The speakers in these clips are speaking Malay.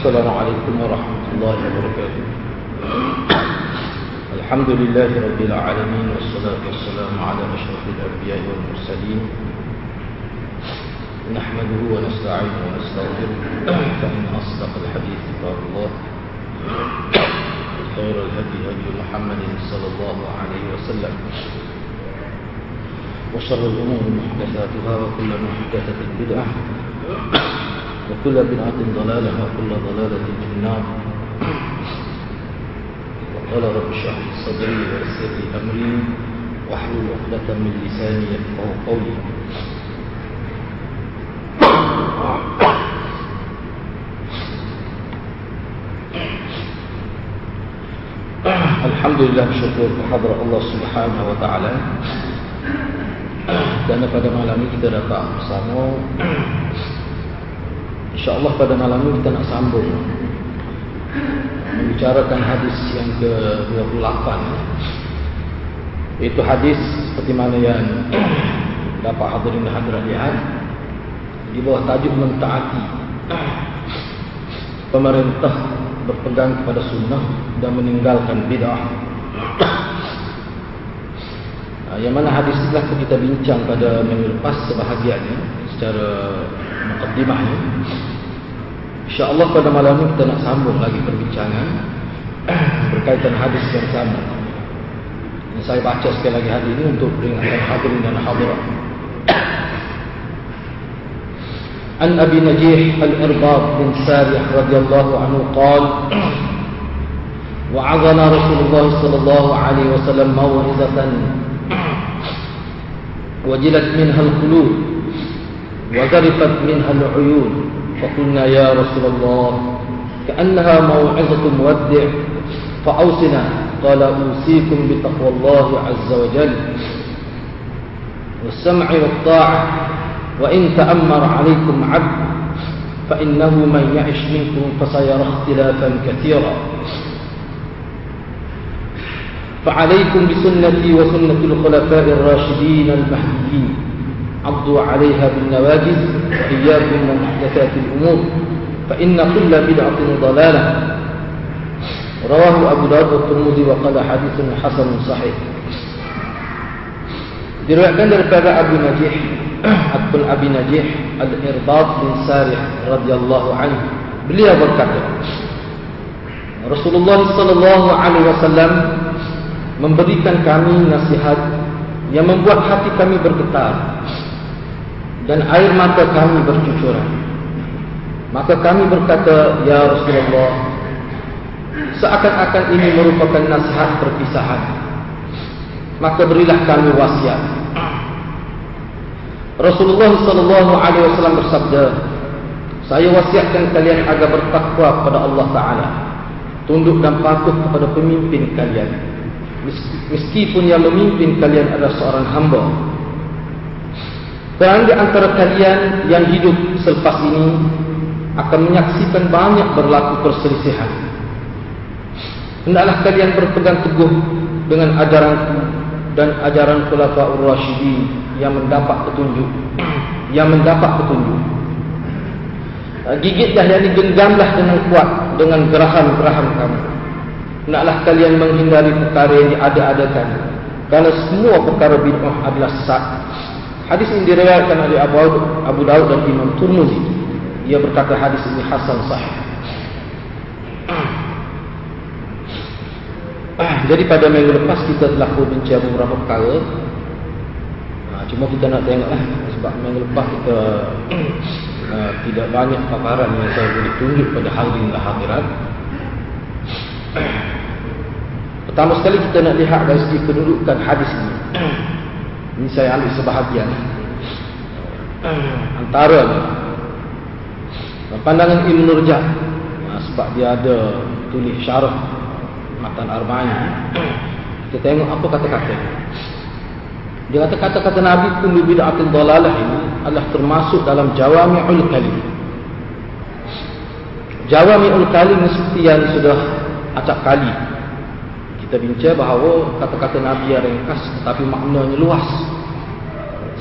السلام عليكم ورحمة الله وبركاته. الحمد لله رب العالمين والصلاة والسلام على أشرف الأنبياء والمرسلين. نحمده ونستعينه ونستغفره. فإن أصدق الحديث كتاب الله. خير الهدي هدي محمد صلى الله عليه وسلم. وشر الأمور محدثاتها وكل محدثة بدعة. وكل بدعة ضلالة وكل ضلالة في النار. وقال رب اشرح لي صدري ويسر لي أمري واحلل عقدة من لساني يفقه قولي. الحمد لله شكر حضر الله سبحانه وتعالى. Karena pada malam ini kita datang bersama InsyaAllah pada malam ini kita nak sambung. Membicarakan hadis yang ke-28. Itu hadis seperti mana yang Dapat hadirin dan hadirat lihat. Di bawah tajuk mentaati. Pemerintah berpegang kepada sunnah Dan meninggalkan bid'ah yang mana hadis telah kita bincang pada minggu lepas sebahagiannya secara mukaddimahnya InsyaAllah pada malam ini kita nak sambung lagi perbincangan berkaitan hadis yang sama yang saya baca sekali lagi hadis ini untuk peringatkan hadirin dan hadirat An Abi Najih Al-Irbad bin Sarih radhiyallahu anhu قال وعظنا رسول الله صلى الله عليه وسلم موعظة وجلت منها القلوب وذرفت منها العيون فقلنا يا رسول الله كأنها موعظة مودع فأوصنا قال أوصيكم بتقوى الله عز وجل والسمع والطاعة وإن تأمر عليكم عبد فإنه من يعش منكم فسيرى اختلافا كثيرا فعليكم بسنتي وسنة الخلفاء الراشدين المهديين. عضوا عليها بالنواجذ وإياكم ومحدثات الأمور فإن كل بدعة ضلالة. رواه أبو داود والترمذي وقال حديث حسن صحيح. diriwayatkan daripada Abu Najih ataupun Abi Najih Al-Irbad bin Sarih radhiyallahu anhu beliau berkata Rasulullah sallallahu alaihi wasallam memberikan kami nasihat yang membuat hati kami bergetar dan air mata kami bercucuran. Maka kami berkata, Ya Rasulullah, seakan-akan ini merupakan nasihat perpisahan. Maka berilah kami wasiat. Rasulullah sallallahu alaihi wasallam bersabda, saya wasiatkan kalian agar bertakwa kepada Allah Taala, tunduk dan patuh kepada pemimpin kalian meskipun yang memimpin kalian adalah seorang hamba. Dan di antara kalian yang hidup selepas ini akan menyaksikan banyak berlaku perselisihan. Hendaklah kalian berpegang teguh dengan ajaranku dan ajaran Khulafaur Rasyidin yang mendapat petunjuk, yang mendapat petunjuk. Gigitlah yang digenggamlah dengan kuat dengan geraham-geraham kamu. Naklah kalian menghindari perkara yang diada-adakan. Kerana semua perkara bid'ah adalah sesat. Hadis ini diriwayatkan oleh Abu Abu Daud dan Imam Turmuzi Ia berkata hadis ini Hasan sahih. Jadi pada minggu lepas kita telah berbincang beberapa perkara. Cuma kita nak tengok lah Sebab minggu lepas kita uh, Tidak banyak paparan yang saya boleh tunjuk pada hadirin dan hadirat Pertama sekali kita nak lihat dari segi kedudukan hadis ini. Ini saya ambil sebahagian. Antara pandangan Ibn Nurjah sebab dia ada tulis syarah matan arba'in. Kita tengok apa kata-kata. Dia kata kata-kata Nabi kullu bid'atin dalalah ini adalah termasuk dalam jawami'ul kalim. Jawami'ul kalim seperti yang sudah acap kali kita bincang bahawa kata-kata Nabi yang ringkas tetapi maknanya luas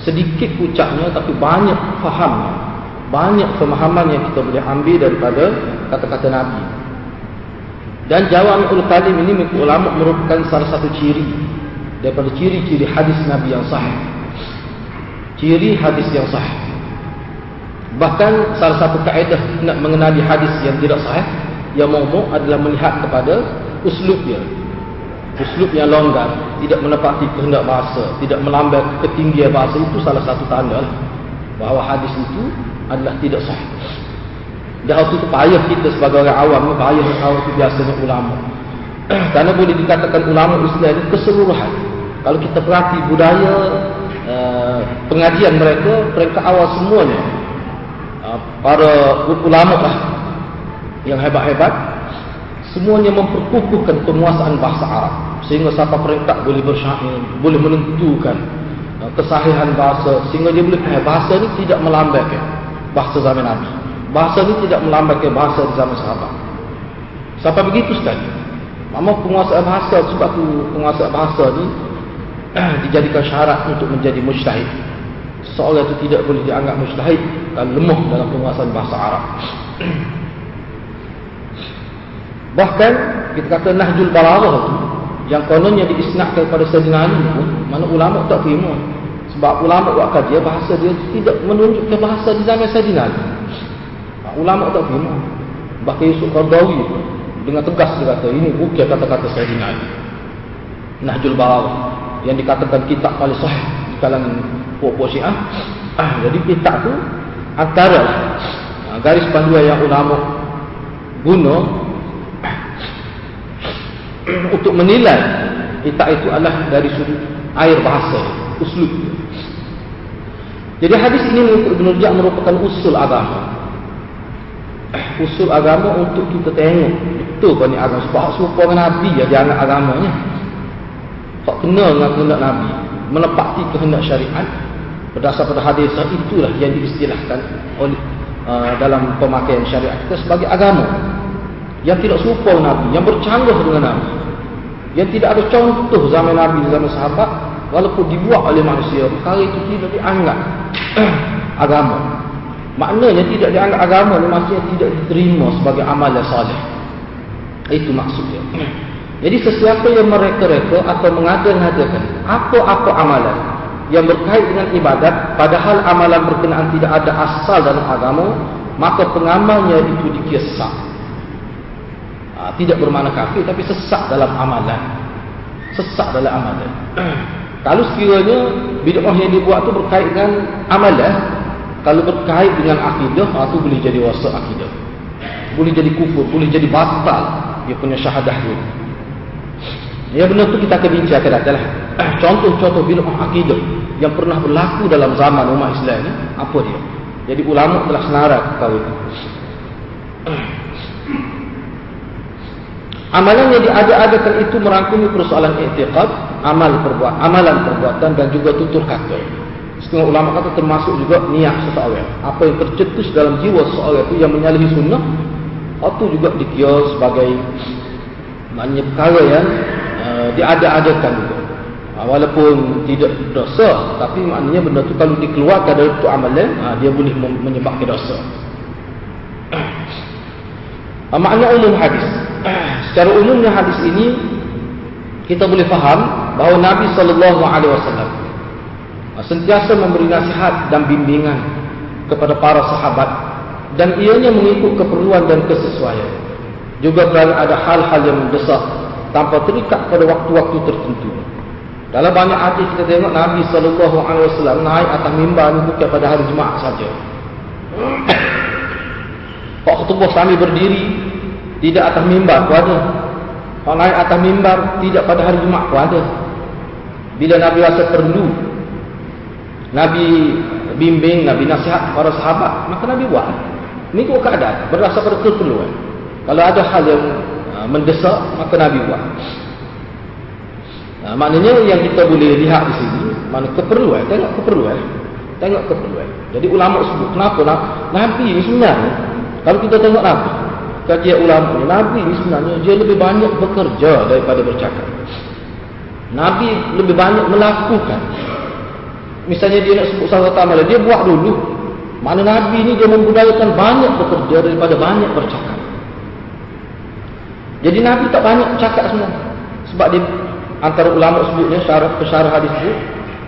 sedikit ucapnya tapi banyak fahamnya banyak pemahaman yang kita boleh ambil daripada kata-kata Nabi. Dan jawami'ul kalim ini ulama merupakan salah satu ciri daripada ciri-ciri hadis Nabi yang sahih. Ciri hadis yang sahih. Bahkan salah satu kaedah nak mengenali hadis yang tidak sahih yang maudhu' adalah melihat kepada uslub dia. Uslub yang longgar, tidak menepati kehendak bahasa, tidak melambat ketinggian bahasa itu salah satu tanda bahawa hadis itu adalah tidak. Dan waktu itu payah kita sebagai orang awam, payah tahu itu biasanya ulama. Karena boleh dikatakan ulama Islam ini keseluruhan. Kalau kita perhati budaya uh, pengajian mereka, mereka awal semuanya. Uh, para ulama lah yang hebat-hebat, semuanya memperkukuhkan penguasaan bahasa Arab. Sehingga siapa peringkat boleh bersyair, boleh menentukan uh, kesahihan bahasa. Sehingga dia boleh bahasa ini tidak melambatkan bahasa zaman Nabi. Bahasa ini tidak melambatkan bahasa di zaman sahabat. Sampai begitu sekali. Mama penguasa bahasa sebab tu penguasa bahasa ni dijadikan syarat untuk menjadi mujtahid. Seorang itu tidak boleh dianggap mujtahid kalau lemah dalam penguasaan bahasa Arab. Bahkan kita kata Nahjul Balaghah tu yang kononnya diisnadkan kepada Sayyidina Ali pun mana ulama tak terima. Sebab ulama buat kajian bahasa dia tidak menunjukkan bahasa di zaman Sayyidina Ali. Ha, ulama tak terima. Bahkan Yusuf Qardawi dengan tegas dia kata ini bukan kata-kata Sayyidina Ali. Nahjul Balaghah yang dikatakan kitab paling sahih di kalangan puak-puak Syiah. Ah, jadi kitab tu antara ah, garis panduan yang ulama guna untuk menilai kitab itu adalah dari sudut air bahasa, uslub. Jadi hadis ini mengikut Ibn Rujak merupakan usul agama. Usul agama untuk kita tengok betul kan ni agama sebab serupa dengan Nabi ya dia anak agamanya. Tak kena dengan kehendak Nabi menepati kehendak syariat berdasar pada hadis itulah yang diistilahkan oleh uh, dalam pemakaian syariat kita sebagai agama yang tidak serupa Nabi yang bercanggah dengan Nabi yang tidak ada contoh zaman Nabi zaman sahabat walaupun dibuat oleh manusia perkara itu tidak dianggap agama. Maknanya tidak dianggap agama maksudnya tidak diterima sebagai amal yang salih itu maksudnya. Jadi sesiapa yang mereka-reka atau mengada-ngadakan apa-apa amalan yang berkait dengan ibadat padahal amalan berkenaan tidak ada asal dalam agama maka pengamalnya itu dikira ha, tidak bermakna kafir tapi sesak dalam amalan sesak dalam amalan kalau sekiranya bid'ah yang dibuat itu berkait dengan amalan kalau berkait dengan akidah itu ha, boleh jadi wasak akidah boleh jadi kufur boleh jadi batal dia punya syahadah itu Ya benar tu kita akan bincang akan datang lah. Contoh-contoh bid'ah akidah yang pernah berlaku dalam zaman umat Islam ni apa dia? Jadi ulama telah senarai perkara itu. Amalan yang diada-adakan itu merangkumi persoalan i'tiqad, amal perbuatan, amalan perbuatan dan juga tutur kata. Setengah ulama kata termasuk juga niat seseorang. Apa yang tercetus dalam jiwa seseorang itu yang menyalahi sunnah, itu juga dikira sebagai maknanya perkara yang uh, diada-adakan juga. Uh, walaupun tidak dosa, tapi maknanya benda itu kalau dikeluarkan dari itu amalan, uh, dia boleh menyebabkan dosa. Uh, makna umum hadis. Secara umumnya hadis ini kita boleh faham bahawa Nabi sallallahu alaihi wasallam sentiasa memberi nasihat dan bimbingan kepada para sahabat dan ianya mengikut keperluan dan kesesuaian. Juga kerana ada hal-hal yang mendesak tanpa terikat pada waktu-waktu tertentu. Dalam banyak hadis kita tengok Nabi sallallahu alaihi wasallam naik atas mimbar ni bukan pada hari Jumaat saja. Pak khutbah sambil berdiri tidak atas mimbar pun ada. Pak naik atas mimbar tidak pada hari Jumaat pun ada. Bila Nabi rasa perlu Nabi bimbing, Nabi nasihat para sahabat, maka Nabi buat. Ini keadaan berdasar pada keperluan. Kalau ada hal yang uh, mendesak, maka Nabi buat. Nah, maknanya yang kita boleh lihat di sini, mana keperluan, tengok keperluan. Tengok keperluan. Jadi ulama sebut, kenapa? Nabi ini sebenarnya, kalau kita tengok Nabi, kajian ulama Nabi ini sebenarnya dia lebih banyak bekerja daripada bercakap. Nabi lebih banyak melakukan. Misalnya dia nak sebut satu amalan, dia buat dulu. Mana Nabi ni dia membudayakan banyak bekerja daripada banyak bercakap. Jadi Nabi tak banyak cakap semua. Sebab dia antara ulama sebutnya syarah pesyarah hadis itu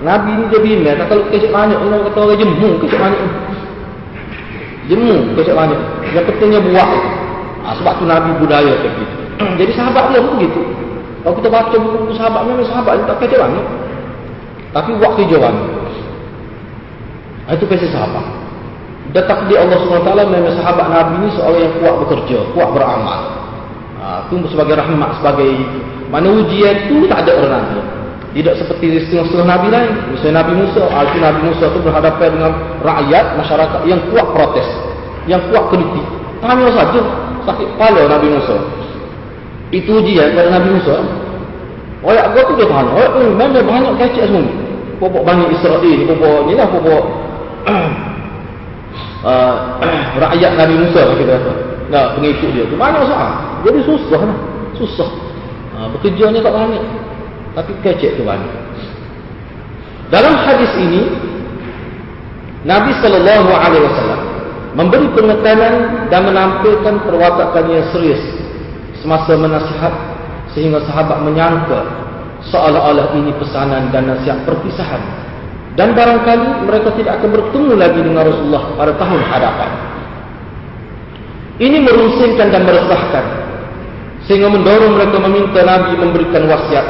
Nabi ni dia bina tak kalau kecek banyak orang kata orang jemu kecek banyak. Jemu kecek banyak. Yang pentingnya buat. Ha, sebab tu Nabi budaya macam gitu. Jadi sahabat dia pun begitu. Kalau kita baca buku sahabat memang sahabat dia tak kecek banyak. Tapi buat kerja banyak. Ha, itu pasti sahabat. Dan takdir Allah SWT memang sahabat Nabi ni seorang yang kuat bekerja, kuat beramal. Ha, itu sebagai rahmat, sebagai mana ujian itu tak ada orang lain. Tidak seperti setengah-setengah Nabi lain. Misalnya Nabi Musa, ah, itu Nabi Musa itu berhadapan dengan rakyat, masyarakat yang kuat protes. Yang kuat kritik. Tanya saja, sakit kepala Nabi Musa. Itu ujian kepada Nabi Musa. Orang agak tu dia tahan. Orang tu memang banyak kacik semua. Pokok banyak Israel, pokok ni lah, pokok uh, rakyat Nabi Musa kita kata. Nah, pengikut dia tu. Banyak soal. Jadi susah lah. Susah. Uh, bekerjanya tak banyak. Tapi kecek tu banyak. Dalam hadis ini Nabi sallallahu alaihi wasallam memberi penekanan dan menampilkan perwatakan yang serius semasa menasihat sehingga sahabat menyangka seolah-olah ini pesanan dan nasihat perpisahan dan barangkali mereka tidak akan bertemu lagi dengan Rasulullah pada tahun hadapan. Ini merusingkan dan meresahkan sehingga mendorong mereka meminta Nabi memberikan wasiat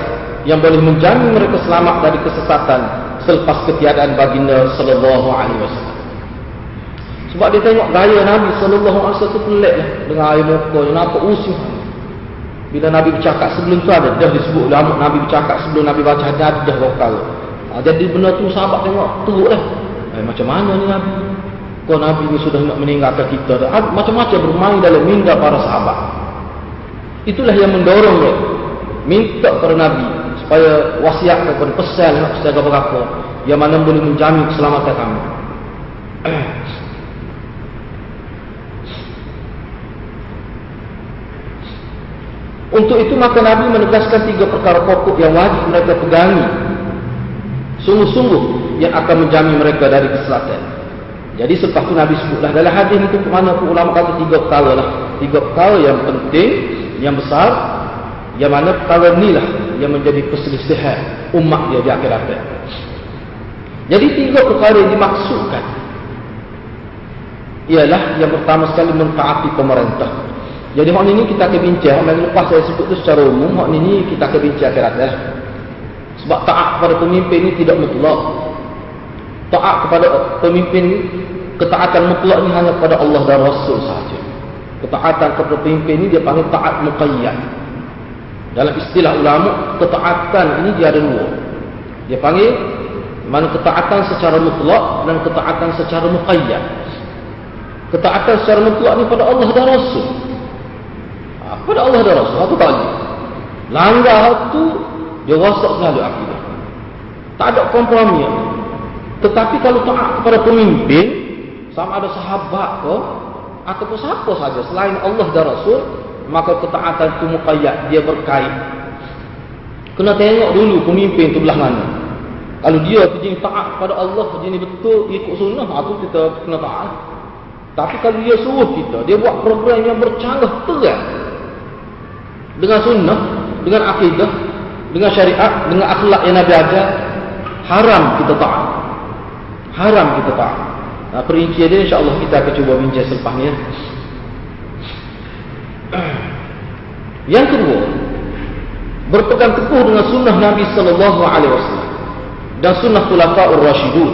yang boleh menjamin mereka selamat dari kesesatan selepas ketiadaan baginda sallallahu alaihi wasallam. Sebab dia tengok gaya Nabi sallallahu alaihi wasallam tu peliklah dengan air muka yang nampak usuh. Bila Nabi bercakap sebelum tu ada dah disebut lama Nabi bercakap sebelum Nabi baca hadis dah vokal. Ha, jadi benda tu sahabat tengok teruklah. Eh, macam mana ni Nabi? Kau Nabi ni sudah nak meninggalkan kita. Macam-macam bermain dalam minda para sahabat. Itulah yang mendorong dia. Minta kepada Nabi supaya wasiat kepada pesan nak pesan apa-apa yang mana boleh menjamin keselamatan kami. Untuk itu maka Nabi menegaskan tiga perkara pokok yang wajib mereka pegangi. Sungguh-sungguh yang akan menjamin mereka dari kesesatan. Jadi selepas itu Nabi sebutlah dalam hadis itu mana pun ulama kata tiga perkara lah. Tiga perkara yang penting, yang besar, yang mana perkara inilah yang menjadi perselisihan umat dia di akhirat. Jadi tiga perkara yang dimaksudkan ialah yang pertama sekali mentaati pemerintah. Jadi hak ini kita akan bincang, minggu lepas saya sebut itu secara umum, hak ini kita akan bincang akhirat. Sebab taat kepada pemimpin ini tidak mutlak. Taat kepada pemimpin ketaatan mutlak ini hanya kepada Allah dan Rasul sahaja. Ketaatan kepada pemimpin ini dia panggil taat muqayyad. Dalam istilah ulama, ketaatan ini dia ada dua. Dia panggil mana ketaatan secara mutlak dan ketaatan secara muqayyad. Ketaatan secara mutlak ni pada Allah dan Rasul. Pada Allah dan Rasul, apa tak Langgar tu dia rosak selalu akidah. Tak ada kompromi. Tetapi kalau taat kepada pemimpin, sama ada sahabat ke, ataupun siapa saja selain Allah dan Rasul, maka ketaatan itu muqayyad dia berkait. Kena tengok dulu pemimpin tu belah mana. Kalau dia jenis taat pada Allah jenis betul ikut sunnah itu ha, kita kena taat. Tapi kalau dia suruh kita dia buat program yang bercanggah terang dengan sunnah dengan akidah dengan syariat dengan akhlak yang Nabi ajar haram kita taat haram kita taat nah, perincian dia insyaAllah kita akan cuba bincang selepas ni ya. Yang kedua, berpegang teguh dengan sunnah Nabi sallallahu alaihi wasallam dan sunnah khulafaur rasyidun.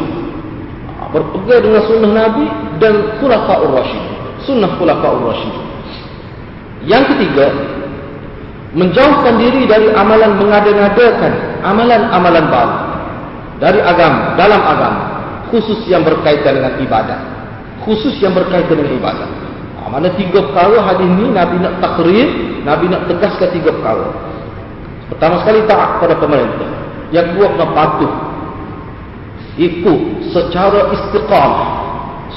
Berpegang dengan sunnah Nabi dan khulafaur rasyidun. Sunnah khulafaur rasyidun. Yang ketiga, menjauhkan diri dari amalan mengada-ngadakan amalan-amalan baru dari agama, dalam agama, khusus yang berkaitan dengan ibadah. Khusus yang berkaitan dengan ibadah. Ha, mana tiga perkara hadis ni Nabi nak takrir, Nabi nak tegaskan tiga perkara. Pertama sekali taat kepada pemerintah. Yang kedua kena patuh. Ikut secara istiqamah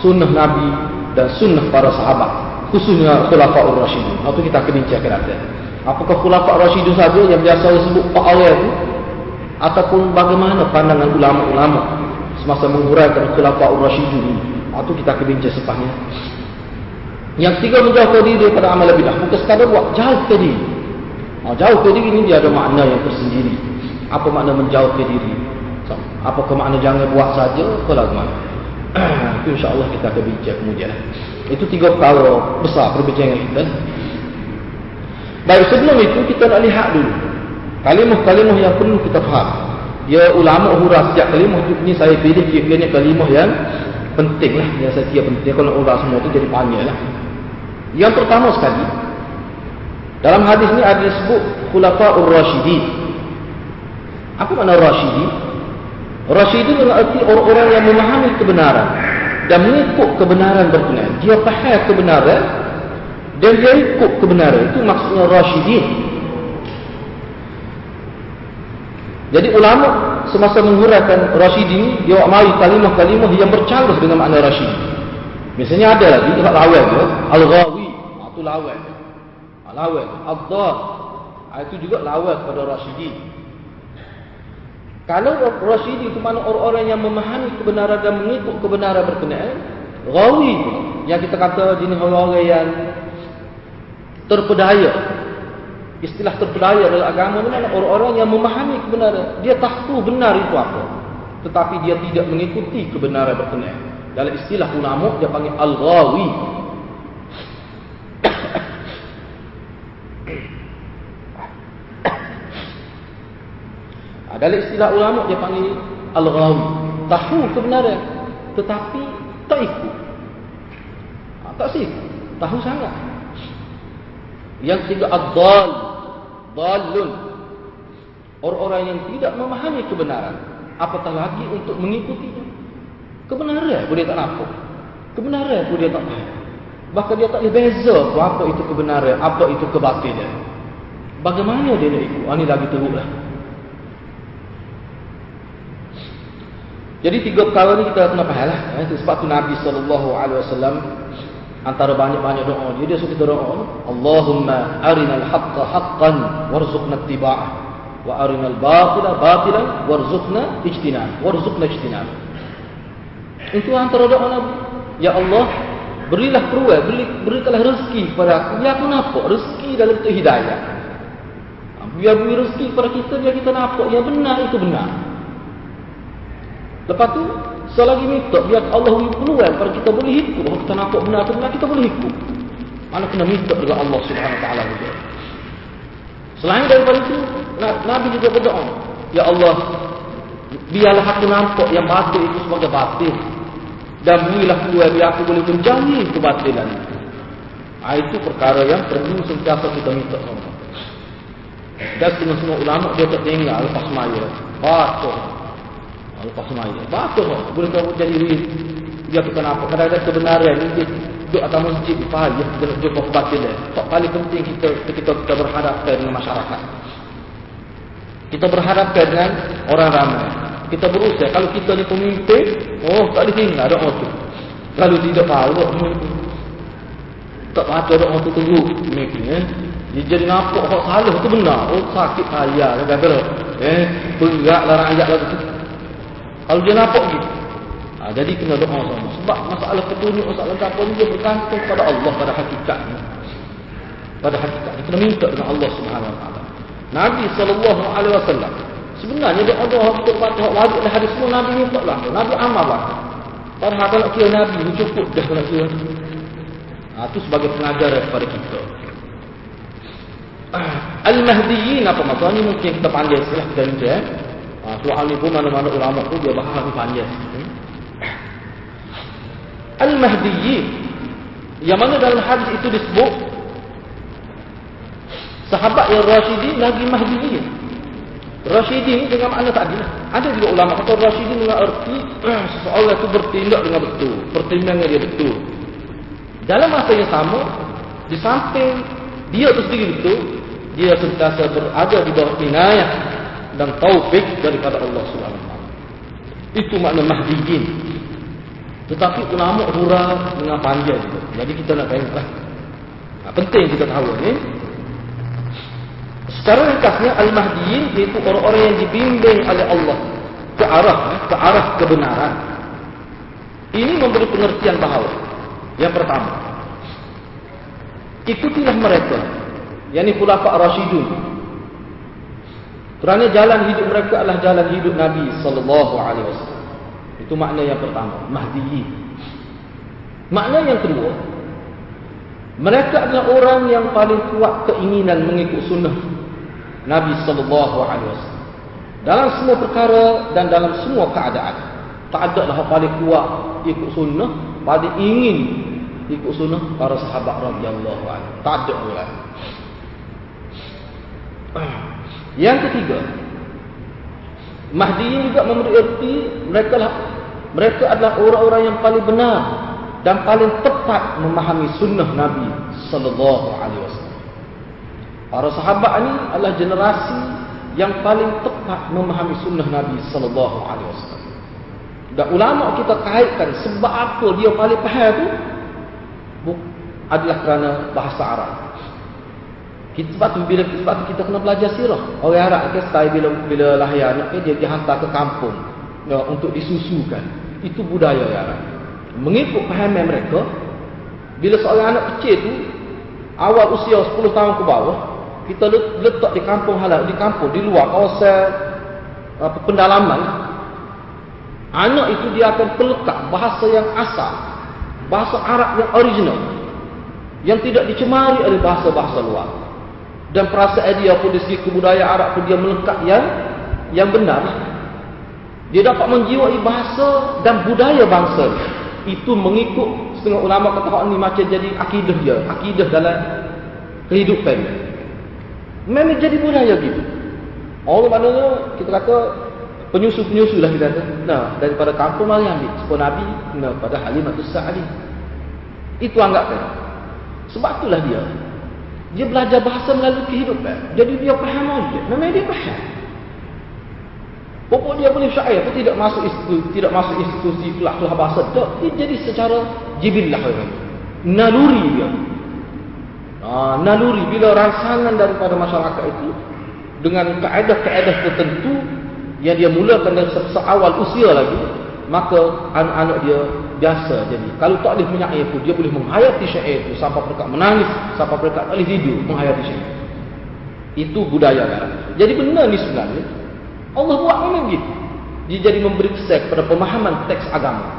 sunnah Nabi dan sunnah para sahabat. Khususnya Khulafa'ur Rashidun. Itu kita bincangkan nanti. Apakah Khulafa'ur Rashidun saja yang biasa disebut Pak Awal itu? Ataupun bagaimana pandangan ulama-ulama semasa menguraikan Khulafa'ur Rashidun ini? Itu kita akan bincang sepahnya. Yang tiga menjauhkan diri daripada amal bidah. Bukan sekadar buat jauh ke diri. Oh, jauh ke diri ini dia ada makna yang tersendiri. Apa makna menjauh ke diri? Apa ke makna jangan buat saja? Kalau mana? Itu insyaAllah kita akan bincang kemudian. Itu tiga perkara besar perbincangan kita. Baik sebelum itu kita nak lihat dulu. Kalimah-kalimah yang perlu kita faham. Ya ulama hurah sejak kalimah ini saya pilih kira-kira kalimah yang penting lah. Yang saya kira penting. Kalau orang semua tu jadi panjang lah. Yang pertama sekali dalam hadis ni ada disebut khulafa'ur rasyidin apa makna rasyidin rasyidin berarti orang-orang yang memahami kebenaran. Dan mengikut kebenaran berkenaan. Dia faham kebenaran dan dia ikut kebenaran itu maksudnya rasyidin jadi ulama semasa menghuraikan Rashidi dia mari kalimah-kalimah yang bercanggah dengan makna Rashidi. Misalnya ada lagi dekat lawal tu, Al-Ghawi, itu lawal. Lawal, Ad-Dar. Itu juga lawal kepada Rashidi. Kalau Rashidi itu mana orang-orang yang memahami kebenaran dan mengikut kebenaran berkenaan, Ghawi yang kita kata jenis orang-orang yang terpedaya. Istilah terpedaya dalam agama ni mana orang-orang yang memahami kebenaran. Dia tahu benar itu apa. Tetapi dia tidak mengikuti kebenaran berkenaan dalam istilah ulama dia panggil al-ghawi. Dalam istilah ulama dia panggil al-ghawi. Tahu kebenaran tetapi tak ikut. Tak sih. Tahu sangat yang ketiga ad-dal dalun orang-orang yang tidak memahami kebenaran apatah lagi untuk mengikutinya? Kebenaran dia tak nampak. Kebenaran pun dia tak faham bahkan dia tak boleh beza apa itu kebenaran apa itu kebatilan. Bagaimana dia nak ikut? Ini lagi teruklah jadi tiga perkara ni kita kena faham lah. Eh, sebab tu Nabi SAW antara banyak-banyak doa. Dia dia suka doa Allahumma arinal haqqa haqqan warzuqna ittiba'ah. Wa arinal batila batilan warzuqna ijtinab warzuqna ijtinab itu antara doa Nabi. Ya Allah berilah peruai beri, berikanlah rezeki kepada aku. Biar aku nampak rezeki dalam bentuk hidayah. Biar beri rezeki kepada kita biar kita nampak yang benar itu benar. Lepas tu Selagi minta biar Allah beri peluang pada kita boleh ikut. Kalau kita nampak benar atau benar kita boleh ikut. Mana kena minta dengan Allah Subhanahu Taala juga. Selain daripada itu, Nabi juga berdoa, Ya Allah, biarlah aku nampak yang batil itu sebagai batil. Dan berilah peluang biar aku boleh menjauhi kebatilan itu. Ha, itu perkara yang perlu sentiasa kita minta Allah. Dan semua ulama dia tak tinggal lepas maya. Baca. Lepas semaya. Bagus kok. Boleh kau jadi dia kita nampak. Kadang-kadang kebenaran ni dia duduk atas masjid. Faham. Dia nak jumpa kebatil dia. Tak paling penting kita ketika kita berhadapkan dengan masyarakat. Kita berhadapkan dengan orang ramai. Kita berusaha. Kalau kita ni pemimpin. Oh tak boleh tinggal doa tu. Kalau tidak tahu. Tak baca doa tu tunggu. Mungkin ya. Dia jadi nampak kok salah tu benar. Oh sakit saya. Kata-kata. Eh. Beratlah rakyat lah tu. Kalau dia nampak gitu. Ha, jadi kena doa sama. Sebab masalah petunjuk, masalah apa ni dia bergantung pada Allah pada hakikatnya. Pada hakikat. Kita minta dengan Allah Subhanahu Taala. Nabi sallallahu alaihi wasallam sebenarnya dia ada hak untuk hak wajib dah hadis semua Nabi minta lah. Nabi amal lah. Padahal kalau kira Nabi ni cukup dah kalau kira. Ha, itu sebagai pengajaran kepada kita. Al-Mahdiyin apa maksudnya mungkin kita panggil istilah kita ni eh. Ha, soal ni pun mana-mana ulama tu dia bahas ni panjang. Hmm? Al-Mahdiyyin yang mana dalam hadis itu disebut sahabat yang Rasyidin lagi Mahdiyyin. Rasyidin dengan makna tadi lah. Ada juga ulama kata Rasyidin dengan erti seseorang itu bertindak dengan betul. Pertimbangan dia betul. Dalam masa yang sama, di samping dia itu sendiri betul, dia sentiasa berada di bawah inayah dan taufik daripada Allah Subhanahu Wa Itu makna mahdiin. Tetapi ulama hura dengan panjang juga. Jadi kita nak tahu lah. Nah, penting kita tahu ini. Secara ringkasnya al-mahdiin itu orang-orang yang dibimbing oleh Allah ke arah ke arah kebenaran. Ini memberi pengertian bahawa yang pertama ikutilah mereka yakni khulafa rasyidun kerana jalan hidup mereka adalah jalan hidup Nabi sallallahu alaihi wasallam. Itu makna yang pertama, Mahdi. Makna yang kedua, mereka adalah orang yang paling kuat keinginan mengikut sunnah Nabi sallallahu alaihi wasallam. Dalam semua perkara dan dalam semua keadaan. Tak ada lah paling kuat ikut sunnah, paling ingin ikut sunnah para sahabat radhiyallahu anhu. Tak ada orang. Yang ketiga, Mahdi juga memberi mereka lah, mereka adalah orang-orang yang paling benar dan paling tepat memahami sunnah Nabi sallallahu alaihi wasallam. Para sahabat ini adalah generasi yang paling tepat memahami sunnah Nabi sallallahu alaihi wasallam. Dan ulama kita kaitkan sebab apa dia paling faham itu adalah kerana bahasa Arab. Kita sebab tu bila sebab tu kita kena belajar sirah. Orang Arab ke style bila bila lahir anak dia dihantar ke kampung ya, untuk disusukan. Itu budaya orang Arab. Mengikut pahaman mereka bila seorang anak kecil tu awal usia 10 tahun ke bawah kita letak di kampung halal di kampung di luar kawasan apa pendalaman anak itu dia akan pelekat bahasa yang asal bahasa Arab yang original yang tidak dicemari oleh bahasa-bahasa luar dan perasaan dia pun dari segi kebudayaan Arab pun dia melekat yang yang benar. Dia dapat menjiwai bahasa dan budaya bangsa. Itu mengikut setengah ulama kata ini macam jadi akidah dia akidah dalam kehidupan memang jadi budaya gitu. Allah maknanya kita kata penyusu-penyusu lah kita kata. Nah, daripada kampung mari ambil. Sepuluh Nabi nah, pada Halimatus Sa'adi. Itu anggapnya sebab itulah dia dia belajar bahasa melalui kehidupan. Jadi dia faham aja. Memang dia faham. Pokok dia boleh syair pun tidak masuk institusi, tidak masuk institusi kelah-kelah bahasa. Tak. Dia jadi secara jibillah. Naluri dia. Ha, naluri. Bila rangsangan daripada masyarakat itu, dengan keadaan-keadaan tertentu, yang dia mulakan dari seawal usia lagi, maka anak-anak dia biasa jadi. Kalau tak boleh menyair pun dia boleh menghayati syair itu sampai mereka menangis sampai mereka tak boleh tidur menghayati syair itu budaya Arab jadi benar ni sebenarnya Allah buat memang gitu. Dia jadi memberi kesan kepada pemahaman teks agama.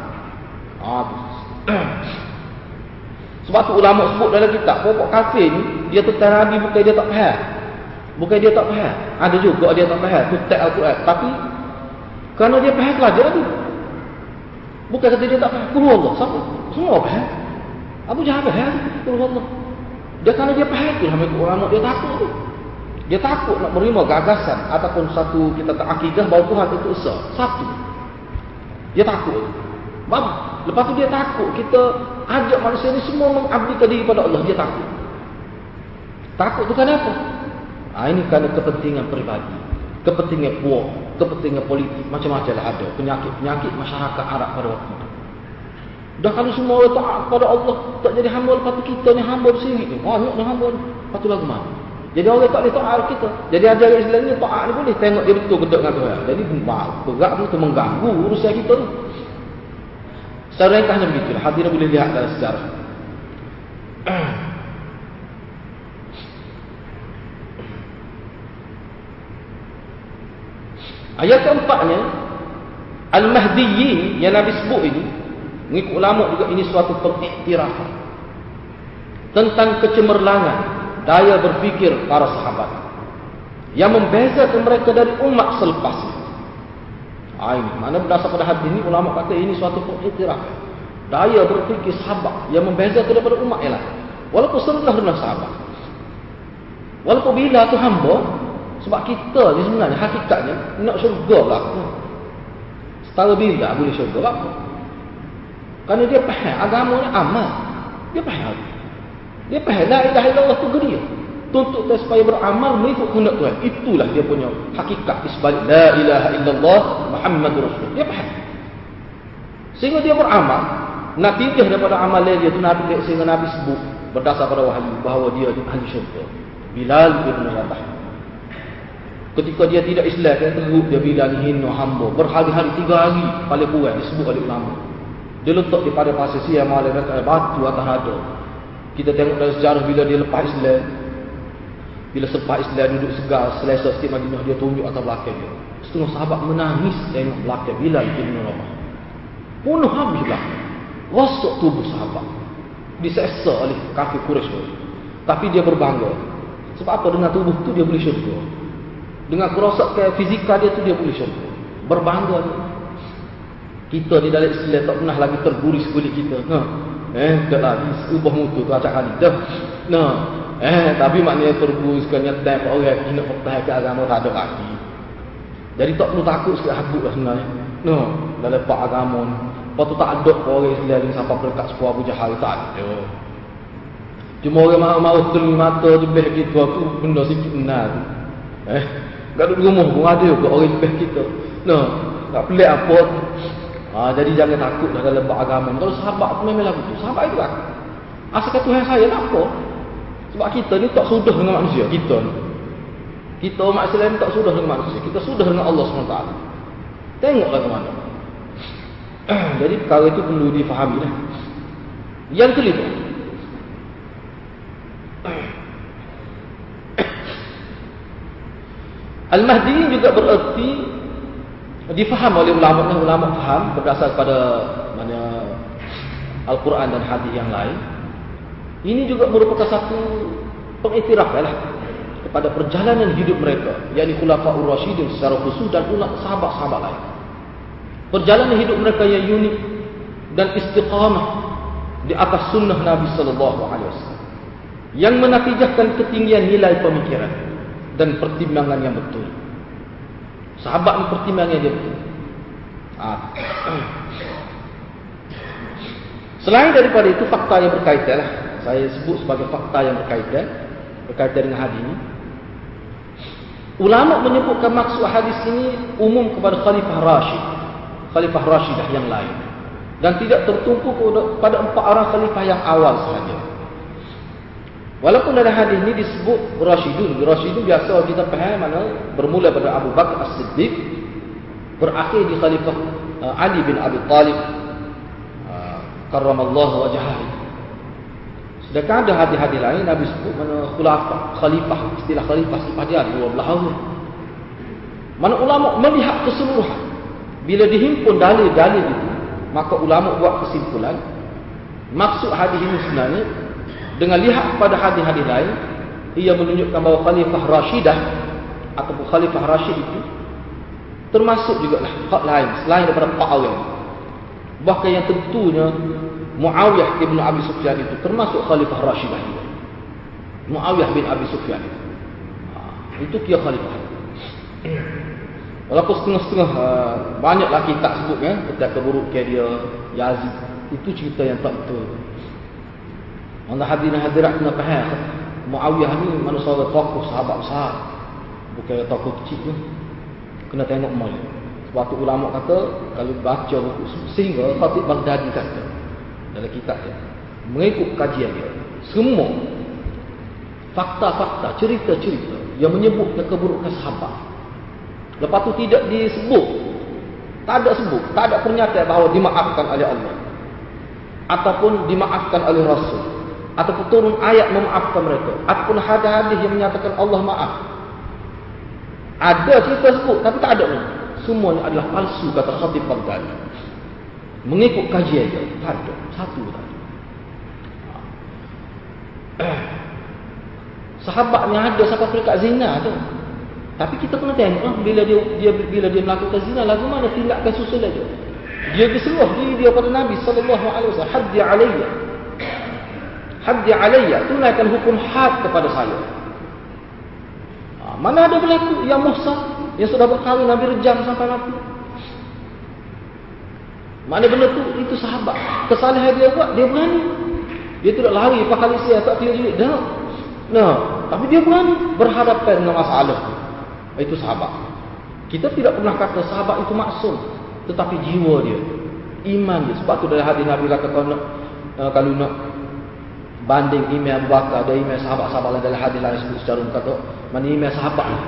Ah, sebab tu ulama sebut dalam kitab pokok kafir ni dia tentang Nabi bukan dia tak faham. Bukan dia tak faham. Ada juga dia tak faham. Tu teks Al-Quran. Tapi kerana dia faham pelajar tu Bukan kata dia tak faham. Allah. Siapa? Semua faham. Abu Jahal faham. Kul Allah. Dia kalau dia faham tu sama ulama dia takut tu. Dia takut nak menerima gagasan ataupun satu kita tak akidah bahawa Tuhan itu esa. Satu. Dia takut. Bab, lepas tu dia takut kita ajak manusia ni semua mengabdikan diri pada Allah. Dia takut. Takut tu kenapa? Ha, ini kerana kepentingan peribadi. Kepentingan puak kepentingan politik macam-macam lah ada. Penyakit-penyakit masyarakat Arab pada waktu itu. Dah kalau semua orang taat kepada Allah tak jadi hamba lepas tu kita ni hamba sendiri ni banyak ni hamba ni. Lepas tu lagu mana? Jadi orang tak boleh taat kita. Jadi ajaran Islam ni taat ni boleh. Tengok dia betul kedek dengan Tuhan. Jadi berat tu mengganggu urusan kita tu. Secara ringkasnya begitu hadirin boleh lihat dalam sejarah Ayat keempatnya Al-Mahdiyin yang Nabi sebut ini Mengikut ulama juga ini suatu pengiktirafan Tentang kecemerlangan Daya berfikir para sahabat. Yang membezakan mereka dari umat selepas. Ha, ini Mana berdasar pada hadis ini Ulama kata ini suatu pengiktirafan Daya berfikir sahabat Yang membezakan daripada umat lain Walaupun serendah-rendah sahabat Walaupun bila tu hamba sebab kita ni sebenarnya hakikatnya nak syurga lah. Setara bila boleh syurga lah. Kerana dia faham agama ni amal. Dia faham. Dia faham la ilaha illallah tu geria. Tuntut dia supaya beramal mengikut kehendak Tuhan. Itulah dia punya hakikat di sebalik la ilaha illallah Muhammadur Rasul. Dia faham. Sehingga dia beramal, natijah daripada amal dia tu Nabi sehingga Nabi sebut berdasar pada wahyu bahawa dia ahli syurga. Bilal bin Rabah. Ketika dia tidak Islam, dia teruk dia bilang hina hamba. Berhari-hari tiga hari paling kurang disebut oleh ulama. Dia letak di pada pasir siam malam batu atas ada. Kita tengok dalam sejarah bila dia lepas Islam. Bila selepas Islam duduk segar, selesa sikit Madinah dia tunjuk atas belakang dia. Setengah sahabat menangis tengok belakang Bilal bin Rabah. Punuh habis belakang. Rosak tubuh sahabat. Diseksa oleh kafir Quraisy. Tapi dia berbangga. Sebab apa? Dengan tubuh tu dia boleh syurga. Dengan kerosakan fizikal dia tu dia boleh syurga. Berbangga dia. Kita di dalam Islam tak pernah lagi terguris kulit kita. Ha. Eh, tak lagi. Ubah mutu tu acak kali. Dah. Nah. Eh, tapi maknanya terguriskan nyetek orang yang nak pertahankan agama tak ada kaki. Jadi tak perlu takut sikit habuk lah sebenarnya. Nah, dalam pak agama ni. Lepas tu tak ada orang Islam yang sampai berdekat sepuah Abu Jahal. Tak ada. Cuma orang mahu-mahu telinga mata lebih kita tu benda sikit benar. Eh, kat duduk rumah pun ada ke orang lebih kita. Nah, tak pelik apa. Ha, jadi jangan takutlah dalam beragama. Kalau sahabat tu memang lagu tu. Sahabat itu lah. Asal Tuhan saya nak apa? Sebab kita ni tak sudah dengan manusia. Kita ni. Kita umat Islam tak sudah dengan manusia. Kita sudah dengan Allah SWT. Tengoklah ke mana. jadi perkara itu perlu difahami lah. Yang kelima. Al-Mahdi juga bererti difaham oleh ulama ulama faham berdasar pada mana Al-Quran dan hadis yang lain. Ini juga merupakan satu pengiktiraf lah kepada perjalanan hidup mereka, yakni Khulafaur Rasyidin secara khusus dan pula sahabat-sahabat lain. Perjalanan hidup mereka yang unik dan istiqamah di atas sunnah Nabi sallallahu alaihi wasallam yang menatijahkan ketinggian nilai pemikiran dan pertimbangan yang betul. Sahabat ni pertimbangan dia betul. Ha. Selain daripada itu fakta yang berkaitan lah. Saya sebut sebagai fakta yang berkaitan berkaitan dengan hadis ini. Ulama menyebutkan maksud hadis ini umum kepada Khalifah Rashid, Khalifah Rashidah yang lain, dan tidak tertumpu pada empat orang Khalifah yang awal sahaja. Walaupun dalam hadis ini disebut Rashidun, Rashidun biasa kita faham mana bermula pada Abu Bakar As-Siddiq, berakhir di Khalifah uh, Ali bin Abi Talib, uh, karramallahu wajhahu. Sedangkan ada hadis-hadis lain Nabi sebut mana khulafah, khalifah, istilah khalifah sifat dia dua belah orang. Mana ulama melihat keseluruhan. Bila dihimpun dalil-dalil itu, maka ulama buat kesimpulan maksud hadis ini sebenarnya dengan lihat pada hadis-hadis lain ia menunjukkan bahawa khalifah Rashidah ataupun khalifah Rashid itu termasuk juga lah hak lain selain daripada Muawiyah bahkan yang tentunya Muawiyah bin Abi Sufyan itu termasuk khalifah Rashidah juga. Muawiyah bin Abi Sufyan. Itu ha, itu kia khalifah. Walaupun setengah-setengah ha, banyaklah kita sebut ya ketika keburukan dia Yazid itu cerita yang tak betul Mana hadirin hadirat kena faham Muawiyah ni mana seorang tokoh sahabat besar. Bukan tokoh kecil tu. Kena tengok mal Sebab tu ulama kata Kalau baca buku Sehingga Khatib Baghdadi kata Dalam kitab dia Mengikut kajian dia Semua Fakta-fakta Cerita-cerita Yang menyebutkan keburukan sahabat. Lepas tu tidak disebut Tak ada sebut Tak ada pernyataan bahawa dimaafkan oleh Allah Ataupun dimaafkan oleh Rasul ataupun turun ayat memaafkan mereka. Ataupun hadis-hadis yang menyatakan Allah maaf. Ada cerita sebut tapi tak ada ni semuanya adalah palsu kata Khatib Baghdadi. Mengikut kajian dia. Tak ada. Satu tak ada. Sahabat yang ada sampai peringkat zina tu. Tapi kita kena tengok lah, bila dia, dia bila dia melakukan zina lagu mana tindakan susul dia. Dia berseruah diri dia pada Nabi sallallahu alaihi wasallam. Haddi alayya haddi alayya tunaikan hukum had kepada saya. Ha, mana ada berlaku yang Musa yang sudah berkahwin Nabi rejam sampai mati? Mana benda tu? Itu sahabat. Kesalahan dia buat dia berani. Dia tidak lari pakai sia tak tiada juga dah. Nah tapi dia berani berhadapan dengan masalah itu sahabat. Kita tidak pernah kata sahabat itu maksum tetapi jiwa dia iman dia. Sebab tu dalam hadis Nabi kata kalau nak, uh, kalau nak banding email Abu Bakar ada email sahabat-sahabat lain dalam hadis lain sebut secara umum kata mana email sahabat ni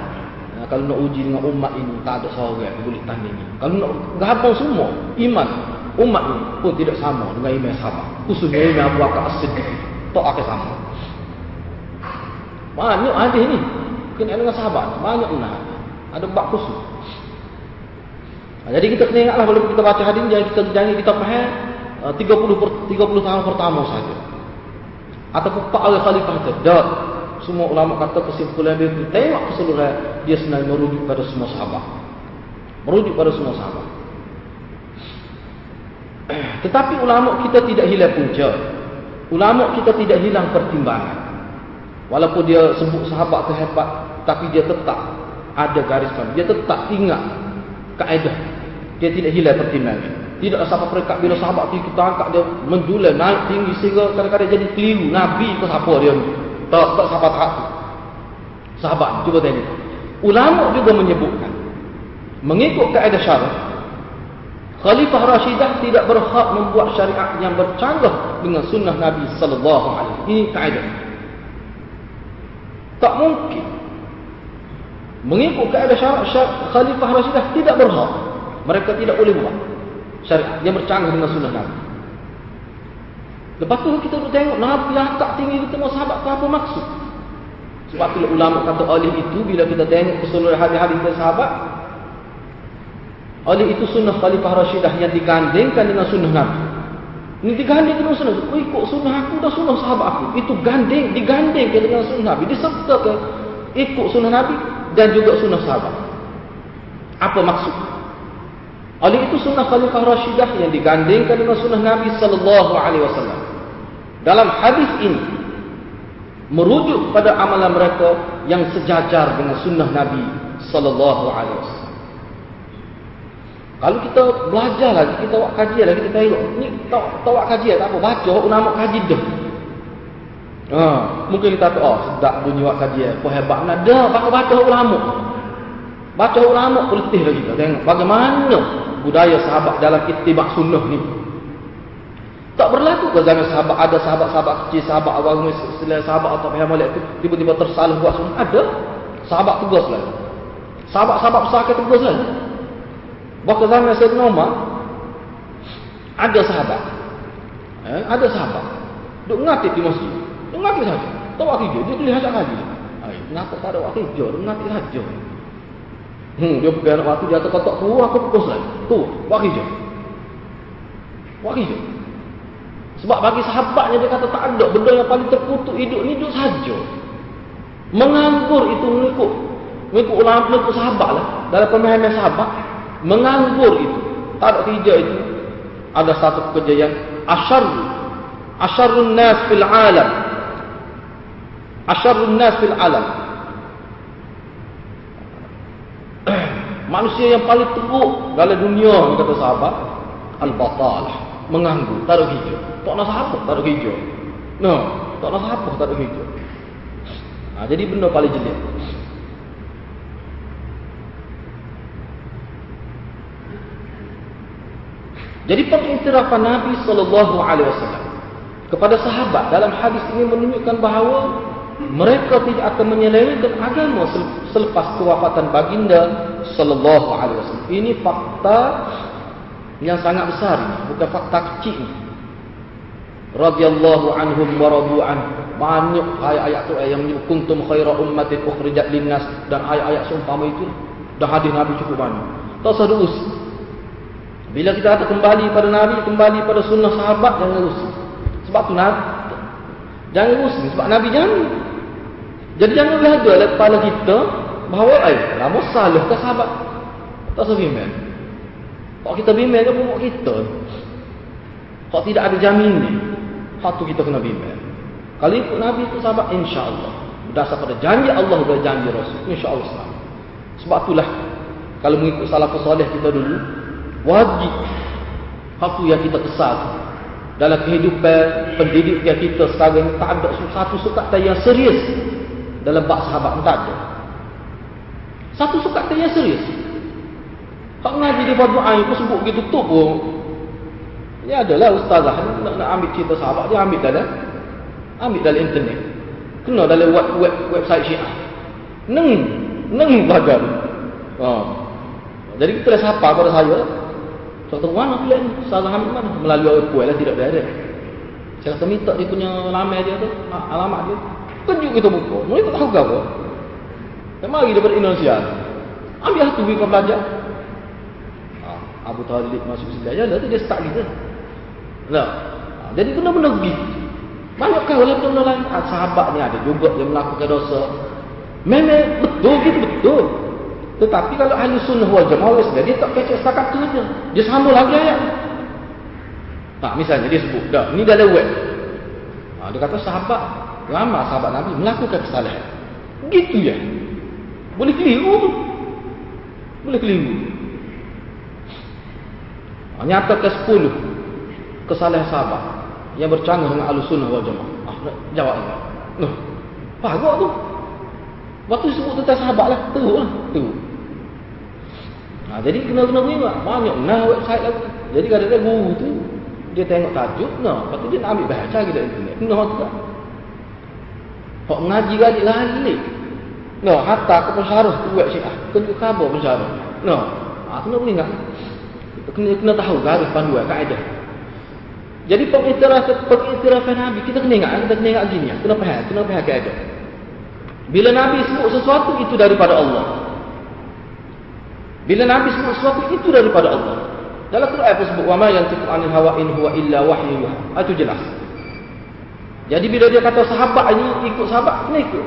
nah, kalau nak uji dengan umat ini tak ada seorang yang boleh tanding ini kalau nak gabung semua iman umat ini pun tidak sama dengan imam sahabat. Khususnya imam Abu Bakar As-Siddiq. Tak akan sama. Banyak hadis ni. Kena dengan sahabat. Banyak benar. Ada bab khusus. Ha, jadi kita kena ingatlah kalau kita baca hadis jangan kita jangan kita faham uh, 30 per, 30 tahun pertama saja. Ataupun pak al khalifah itu. Tak. Semua ulama kata kesimpulan dia tengok keseluruhan dia sebenarnya merujuk pada semua sahabat. Merujuk pada semua sahabat. Tetapi ulama kita tidak hilang punca. Ulama kita tidak hilang pertimbangan. Walaupun dia sebut sahabat tu hebat, tapi dia tetap ada garis pandang. Dia tetap ingat kaedah. Dia tidak hilang pertimbangan. Tidak sampai perekat bila sahabat tu kita angkat dia menjulang naik tinggi sehingga kadang-kadang jadi keliru. Nabi ke siapa dia? Tak, tak sahabat tak Sahabat, cuba tengok. Ulama juga menyebutkan mengikut kaedah syarah Khalifah Rashidah tidak berhak membuat syariat yang bercanggah dengan sunnah Nabi sallallahu alaihi wasallam. Ini kaedah. Tak mungkin. Mengikut kaedah syariat syar Khalifah Rashidah tidak berhak. Mereka tidak boleh buat syariat yang bercanggah dengan sunnah Nabi. Lepas tu kita nak tengok Nabi angkat tinggi kita mau sahabat apa maksud? Sebab tu ulama kata oleh itu bila kita tengok keseluruhan hadis-hadis sahabat oleh itu sunnah Khalifah Rashidah yang digandingkan dengan sunnah Nabi. Ini diganding dengan sunnah. Oh, ikut sunnah aku dan sunnah sahabat aku. Itu ganding, digandingkan dengan sunnah Nabi. Disertakan ikut sunnah Nabi dan juga sunnah sahabat. Apa maksud? Oleh itu sunnah Khalifah Rashidah yang digandingkan dengan sunnah Nabi sallallahu alaihi wasallam. Dalam hadis ini merujuk pada amalan mereka yang sejajar dengan sunnah Nabi sallallahu alaihi wasallam. Kalau kita belajar lagi, kita buat kajian lagi, kita tengok. Ni tak, buat kajian, tak apa. Baca, nama kaji dah. Ha, mungkin kita tahu, oh, sedap bunyi buat kajian. Apa hebat. Nah, dah, baca ulama. Baca ulama, letih lagi kita tengok. Bagaimana budaya sahabat dalam itibak sunnah ni. Tak berlaku ke zaman sahabat, ada sahabat-sahabat kecil, sahabat awal, sahabat atau pihak malik tu, tiba-tiba tersalah buat sunnah. Ada. Sahabat tugas lah. Sahabat-sahabat besar ke tugas lah. Bahkan zaman Sayyidina Umar ada sahabat. Eh, ada sahabat. Duk ngati di masjid. Duk ngati saja. Tak waktu dia, dia boleh hajat lagi. Kenapa tak ada waktu dia? Duk ngati saja. Hmm, dia pergi anak waktu dia kata tak tu aku pukul lagi. Tu, waktu dia. Waktu dia. Sebab bagi sahabatnya dia kata tak ada benda yang paling terkutuk hidup ni hidup saja. Menganggur itu mengikut mengikut ulama mengikut sahabat lah. Dalam pemahaman sahabat menganggur itu tak ada hijau itu ada satu pekerja yang asyar asyarun nas fil alam asyarun nas fil alam manusia yang paling teruk dalam dunia kata sahabat al-batal menganggur tak ada hijau. Tak nak sahabat tak ada hijau. No tak nak sahabat tak ada hijau. Ha, jadi benda paling jelek. Jadi pengiktirafan Nabi sallallahu alaihi wasallam kepada sahabat dalam hadis ini menunjukkan bahawa mereka tidak akan menyelewengkan agama selepas kewafatan baginda sallallahu alaihi wasallam. Ini fakta yang sangat besar bukan fakta kecil. Radhiyallahu anhum wa radu an. Banyak ayat-ayat tu yang menyebut kuntum khaira ummatin ukhrijat linnas dan ayat-ayat seumpama itu dah hadis Nabi cukup banyak. Tak sedus bila kita kata kembali pada Nabi, kembali pada sunnah sahabat, jangan rusak. Sebab tu Nabi, jangan rusak. Sebab Nabi jangan. Jadi jangan berada dalam kepala kita, bahawa, eh, lama salah ke sahabat. Tak usah bimbing. Kalau kita bimbing, dia pun kita. Kalau tidak ada jamin ni, satu kita kena bimbing. Kalau ikut Nabi itu sahabat, insyaAllah. Berdasar pada janji Allah dan janji Rasul. InsyaAllah selamat. Sebab itulah, kalau mengikut salafus soleh kita dulu, wajib satu yang kita kesal dalam kehidupan pendidikan kita sekarang tak ada satu sukatan yang serius dalam bab sahabat tak ada satu sukatan yang serius tak ngaji di bab doa itu sebut begitu tutup pun ya adalah ustazah nak, nak ambil cerita sahabat dia ambil dalam ambil dalam internet kena dalam web, web website syiah neng neng bagan ha. jadi kita dah sapa pada saya tahu mana pula ni. Salah ambil mana? Melalui kuat lah tidak ada. Saya kata minta dia punya lamai dia tu, alamat dia. Tunjuk kita buku. Mereka tahu ke apa. Dan mari daripada Indonesia. Ambil satu pergi kau belajar. Ha, Abu Talib masuk sini belajar lah tu dia start kita. Nah, ha, jadi benda-benda begitu. Banyak kau oleh benda lain. Ha, sahabat ni ada juga yang melakukan dosa. Memang betul gitu betul. Tetapi kalau ahli sunnah wal jamaah dia tak kecek setakat tu saja. Dia sambung lagi ayat. Tak, misalnya dia sebut, dah, ni dah lewat. Ha, dia kata sahabat, lama sahabat Nabi melakukan kesalahan. Begitu ya. Boleh keliru tu. Boleh keliru. Nyata ke sepuluh kesalahan sahabat yang bercanggah dengan ahli sunnah wal jamaah. Ah, jawab ni. Noh, pagak tu. Waktu sebut tentang sahabat lah. Tu lah. Tu. Ha, jadi kena-kena ingat. Banyak nah website lagi. Jadi kadang-kadang guru tu dia tengok tajuk no lepas tu dia nak ambil baca dari internet no juga Hak ngaji gaji lagi no hatta ke pensyarah tu buat syiah kena khabar pensyarah no. Ha, kena boleh ingat kena, kena tahu garis panduan kaedah? Jadi pengiktiraf pengiktirafan Nabi kita kena ingat kita kena ingat gini ya. kena faham kena faham kaedah. Bila Nabi sebut sesuatu itu daripada Allah. Bila Nabi sebut sesuatu itu daripada Allah. Dalam Quran pun sebut anil hawa in huwa illa wahyu. Yuha. Ah, itu jelas. Jadi bila dia kata sahabat ini ikut sahabat, kena ikut.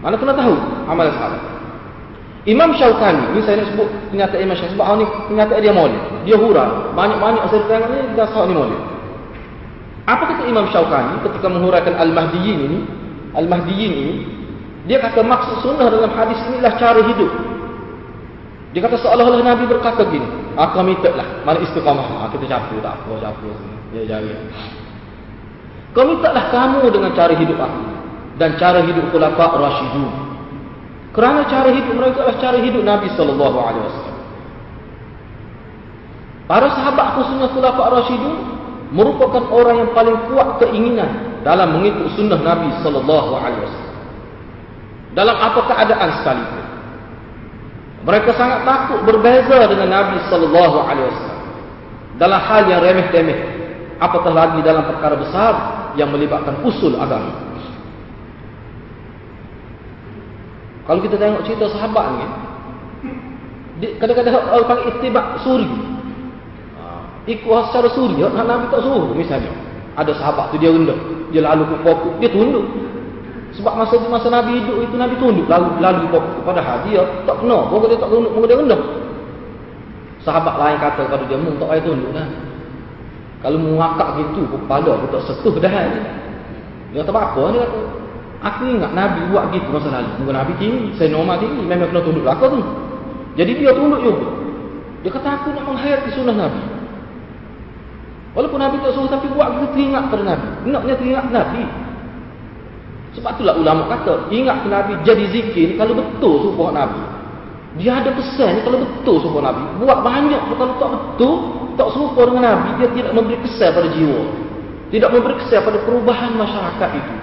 Mana kena tahu amalan sahabat. Imam Syaukani, ini saya nak sebut kenyataan Imam Syaukani sebab ni kenyataan dia maulid. Dia hura. Banyak-banyak saya tengok ni dah sahih ni maulid. Apa kata Imam Syaukani ketika menghuraikan Al-Mahdiyin ini? Al-Mahdiyin ini dia kata maksud sunnah dalam hadis inilah cara hidup. Dia kata seolah-olah Nabi berkata gini, aku minta lah, mana istiqamah, ha, kita capu tak apa, capu dia jari. Kau minta lah kamu dengan cara hidup aku dan cara hidup khulafa rasyidun. Kerana cara hidup mereka adalah cara hidup Nabi sallallahu alaihi wasallam. Para sahabat khususnya khulafa rasyidun merupakan orang yang paling kuat keinginan dalam mengikut sunnah Nabi sallallahu alaihi wasallam. Dalam apa keadaan sekalipun. Mereka sangat takut berbeza dengan Nabi sallallahu alaihi wasallam dalam hal yang remeh-temeh apatah lagi dalam perkara besar yang melibatkan usul agama. Kalau kita tengok cerita sahabat ni kadang-kadang orang panggil itibak suri. Ha, ikut secara suri, Nabi tak suruh misalnya. Ada sahabat tu dia rendah, dia lalu ke pokok, dia tunduk. Sebab masa masa Nabi hidup itu Nabi tunduk lalu lalu kepada dia tak kena, moga dia tak tunduk, moga dia rendah. Sahabat lain kata kepada dia, "Mung tak payah tunduk dah." Kalau mengakak gitu kepala aku tak setuh dah. Dia kata apa dia kata. Aku ingat Nabi buat gitu masa lalu. Muka Nabi tinggi, saya normal tinggi, memang kena tunduk belakang tu. Jadi dia tunduk juga. Dia kata aku nak menghayati sunnah Nabi. Walaupun Nabi tak suruh tapi buat gitu teringat pada Nabi. Naknya teringat Nabi. Sebab itulah ulama kata, ingat ke Nabi jadi zikir kalau betul sumpah Nabi. Dia ada pesan kalau betul sumpah Nabi. Buat banyak kalau tak betul, tak serupa dengan Nabi, dia tidak memberi kesan pada jiwa. Tidak memberi kesan pada perubahan masyarakat itu.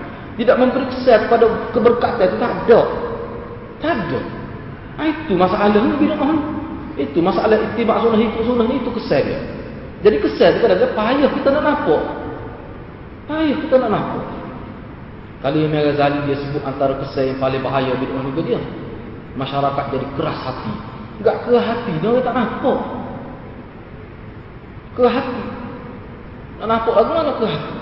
Tidak memberi kesan pada keberkatan itu. Tak ada. Tak ada. Ha, itu masalah ni bila mahal. Itu masalah itibak sunnah itu sunnah itu kesan dia. Jadi kesan kita ada payah kita nak nampak. Payah kita nak nampak. Kali Imam Ghazali dia sebut antara kesan yang paling bahaya bid'ah ni dia. Masyarakat jadi keras hati. Enggak keras hati, dia tak nampak. Keras hati. Tak nampak lagi mana keras hati.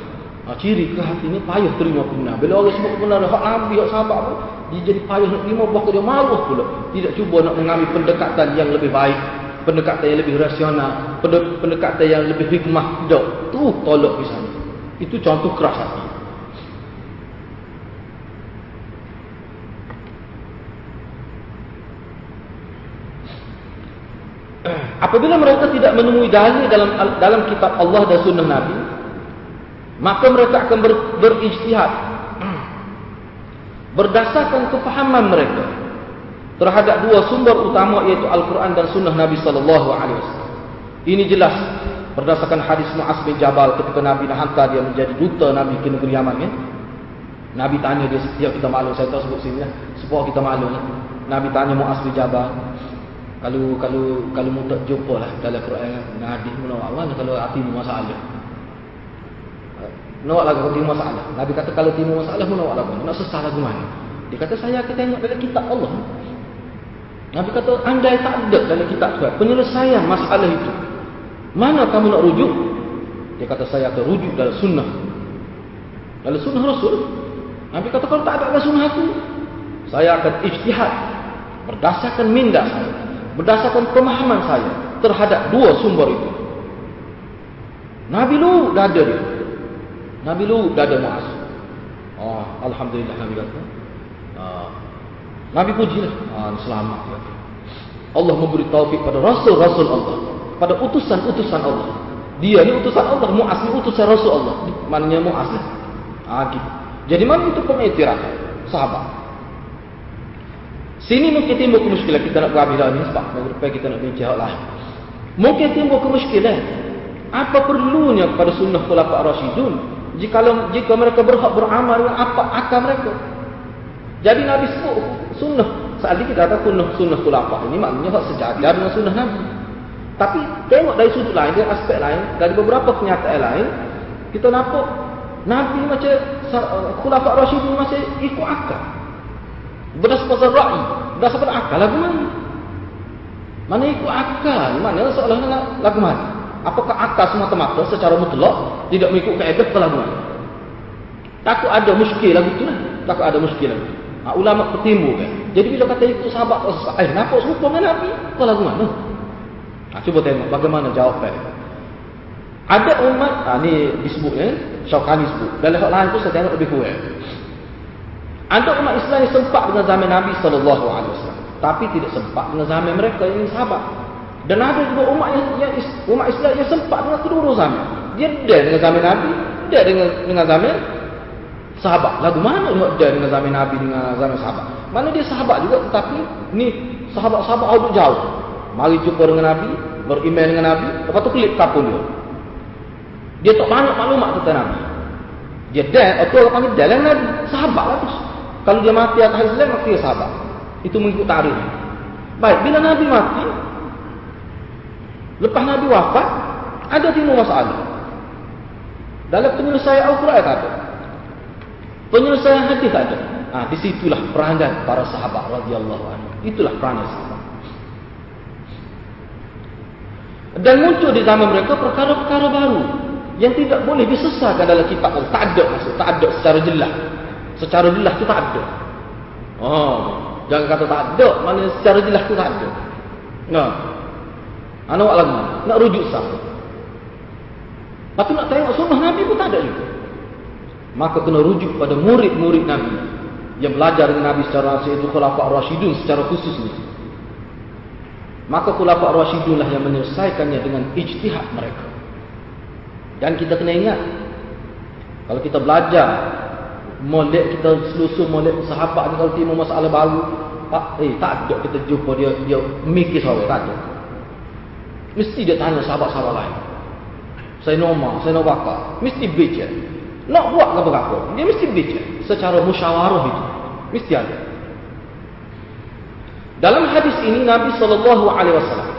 Ha, ciri keras hati ni payah terima benar. Bila orang sebut benar, hak Nabi, hak sahabat pun, dia jadi payah nak terima, bahkan dia malu pula. Tidak cuba nak mengambil pendekatan yang lebih baik. Pendekatan yang lebih rasional. Pendekatan yang lebih hikmah. Tidak. Tu tolak misalnya. Itu contoh keras hati. Apabila mereka tidak menemui dalil dalam dalam kitab Allah dan sunnah Nabi, maka mereka akan ber, berijtihad berdasarkan kefahaman mereka terhadap dua sumber utama yaitu Al-Quran dan sunnah Nabi sallallahu alaihi wasallam. Ini jelas berdasarkan hadis Muaz bin Jabal ketika Nabi nak hantar dia menjadi duta Nabi ke negeri Yaman kan. Nabi tanya dia setiap kita maklum saya tahu sebut sini ya. Supaya kita maklum. Nabi tanya Muaz bin Jabal, kalau kalau kalau mu tak jumpa lah dalam Quran dan hadis mu mana kalau hatimu masalah. Nak lagu timu masalah. Nabi kata kalau timu masalah mu nak lagu. Nak sesah lagu mana? Dia kata saya akan tengok dalam kitab Allah. Nabi kata andai tak ada dalam kitab Tuhan penyelesaian masalah itu. Mana kamu nak rujuk? Dia kata saya akan rujuk dalam sunnah. Dalam sunnah Rasul. Nabi kata kalau tak ada dalam sunnah aku, saya akan ijtihad berdasarkan minda saya, berdasarkan pemahaman saya terhadap dua sumber itu. Nabi lu dah ada dia. Nabi lu dah ada Muaz. Oh, alhamdulillah Nabi kata. Uh, Nabi pujilah. Ah, selamat kata. Allah memberi taufik pada rasul-rasul Allah, pada utusan-utusan Allah. Dia ni utusan Allah, Muaz ni utusan Rasul Allah. Maknanya Muaz. Ah, gitu. Jadi mana itu pengiktiraf sahabat? Sini mungkin timbul kemuskilan kita nak berhabis ni sebab minggu kita nak bincang lah. Mungkin timbul kemuskilan. Apa perlunya kepada sunnah khulafa rasyidun jika jika mereka berhak beramal dengan apa akal mereka? Jadi Nabi sebut sunnah. Saat ini kita kata sunnah sunnah khulafa ini maknanya hak sejajar dengan sunnah Nabi. Tapi tengok dari sudut lain, dari aspek lain, dari beberapa kenyataan lain, kita nampak Nabi macam khulafa rasyidun masih ikut akal. Berdasarkan ra'i, berdasarkan akal lagu mana? Mana ikut akal? Mana seolah-olah lagu mana? Apakah akal semata-mata secara mutlak tidak mengikut kaedah ke lagu mana? Takut ada muskil lagu tu lah. Takut ada muskil lagu ha, Ulama bertimbul kan. Jadi bila kata ikut sahabat, oh, eh nampak serupa dengan Nabi? Ke lagu mana? Ha, cuba tengok bagaimana jawapan. Ada umat, ha, ni disebutnya, Syaukani sebut. Dalam hal lain tu saya tengok lebih kurang. Ada umat Islam yang sempat dengan zaman Nabi SAW. Tapi tidak sempat dengan zaman mereka yang sahabat. Dan ada juga umat yang, yang umat Islam yang sempat dengan kedua zaman. Dia ada dengan zaman Nabi, dia dengan dengan zaman sahabat. Lagu mana dia dengan zaman Nabi dengan zaman sahabat? Mana dia sahabat juga tetapi ni sahabat-sahabat ada jauh. Mari jumpa dengan Nabi, beriman dengan Nabi, lepas tu kelip kapul dia. Dia tak banyak maklumat tentang Nabi. Dia dan atau orang panggil dalam Nabi, sahabat lah tu. Kalau dia mati atas Islam, maka dia sahabat. Itu mengikut tarikh. Baik, bila Nabi mati, lepas Nabi wafat, ada timur masalah. Dalam penyelesaian Al-Quran ada. Penyelesaian hadis ada. Ha, di situlah peranan para sahabat radhiyallahu anhu. Itulah peranan sahabat. Dan muncul di zaman mereka perkara-perkara baru yang tidak boleh disesahkan dalam kitab. Tak ada maksud, tak ada secara jelas. Secara jelas tu tak ada. Oh, jangan kata tak ada, mana secara jelas tu tak ada. Nah. Ana buat lagi, nak rujuk sah. Lepas nak tengok sunnah Nabi pun tak ada juga. Maka kena rujuk pada murid-murid Nabi yang belajar dengan Nabi secara itu khulafa Rasyidun secara khusus ini. Maka khulafa Rasyidun lah yang menyelesaikannya dengan ijtihad mereka. Dan kita kena ingat kalau kita belajar molek kita selusur molek sahabat ni kalau timbul masalah baru tak eh tak ada kita jumpa dia dia mikir sahabat tak ada mesti dia tanya sahabat-sahabat lain. Saya normal saya nak bakar. Mesti baca nak buat apa apa? Dia mesti baca secara musyawarah itu. Mesti ada. Dalam hadis ini Nabi sallallahu alaihi wasallam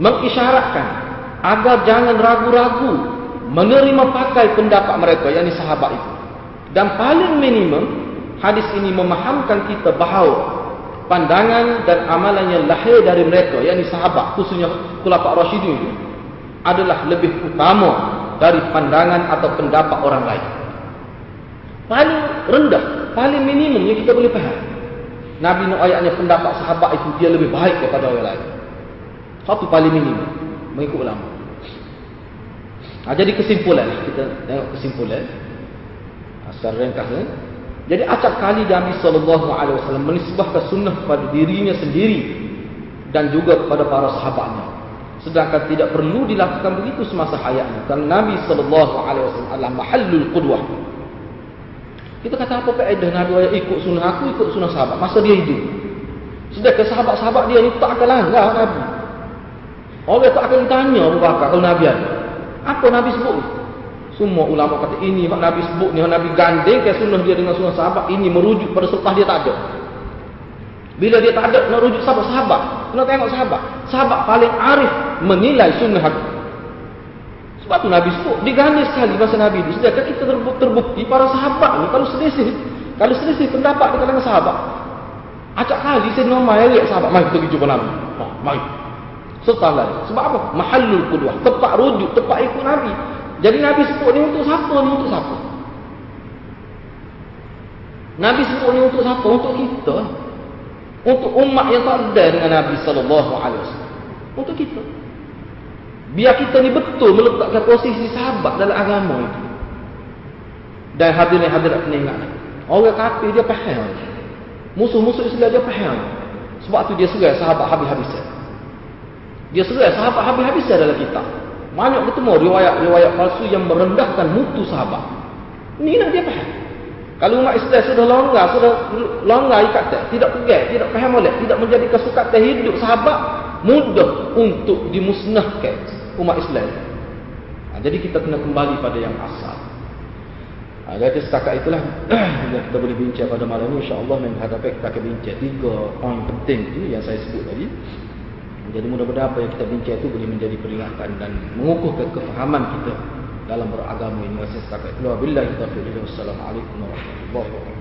mengisyaratkan agar jangan ragu-ragu menerima pakai pendapat mereka yakni sahabat itu dan paling minimum hadis ini memahamkan kita bahawa pandangan dan amalan yang lahir dari mereka yakni sahabat khususnya khulafa rasyidin itu adalah lebih utama dari pandangan atau pendapat orang lain. Paling rendah, paling minimum yang kita boleh faham. Nabi nak ayatnya pendapat sahabat itu dia lebih baik daripada orang lain. Satu paling minimum mengikut ulama. Ha, jadi kesimpulan kita tengok kesimpulan secara ringkas eh? Jadi acap kali Nabi sallallahu alaihi wasallam menisbahkan sunnah kepada dirinya sendiri dan juga kepada para sahabatnya. Sedangkan tidak perlu dilakukan begitu semasa hayatnya. Karena Nabi sallallahu alaihi wasallam adalah mahallul qudwah. Kita kata apa faedah Nabi yang ikut sunnah aku ikut sunnah sahabat masa dia hidup. Sedangkan sahabat-sahabat dia ni tak akan langgar Nabi. Orang tak akan ditanya Abu Bakar kalau Nabi ada. Apa Nabi sebut? Semua ulama kata ini yang Nabi sebut ni, Nabi gandeng ke sunnah dia dengan sunnah sahabat, ini merujuk pada selepas dia tak ada. Bila dia tak ada, nak rujuk sahabat-sahabat. Kena tengok sahabat. Sahabat paling arif menilai sunnah aku. Sebab tu Nabi sebut. Digandis sekali masa Nabi itu. Sedangkan kita terbukti para sahabat ni. Kalau selisih. Kalau selisih pendapat di kalangan sahabat. Acak kali saya normal ya sahabat. Mari kita jumpa Nabi. Oh, mari. Serta lagi. Sebab apa? Mahallul kuduah. Tempat rujuk. Tempat ikut Nabi. Jadi Nabi sebut ni untuk siapa ni? Untuk siapa? Nabi sebut ni untuk siapa? Untuk kita. Untuk umat yang tak ada dengan Nabi sallallahu alaihi wasallam. Untuk kita. Biar kita ni betul meletakkan posisi sahabat dalam agama itu. Dan hadirin hadirat kena ingat. Orang kafir dia faham. Musuh-musuh Islam dia faham. Sebab tu dia serai sahabat habis-habisan. Dia serai sahabat habis-habisan dalam kitab. Banyak ketemu riwayat-riwayat palsu yang merendahkan mutu sahabat. Ini nak dia faham. Kalau umat Islam sudah longgar, sudah longgar ikatan, tidak pegang, tidak faham oleh, tidak menjadikan sukatan hidup sahabat, mudah untuk dimusnahkan umat Islam. Ha, jadi kita kena kembali pada yang asal. Ha, jadi setakat itulah yang kita boleh bincang pada malam ini. InsyaAllah menghadapi kita akan bincang tiga poin penting itu yang saya sebut tadi. Jadi mudah-mudahan apa yang kita bincang itu boleh menjadi peringatan dan mengukuhkan kefahaman kita dalam beragama ini. Wassalamualaikum warahmatullahi wabarakatuh.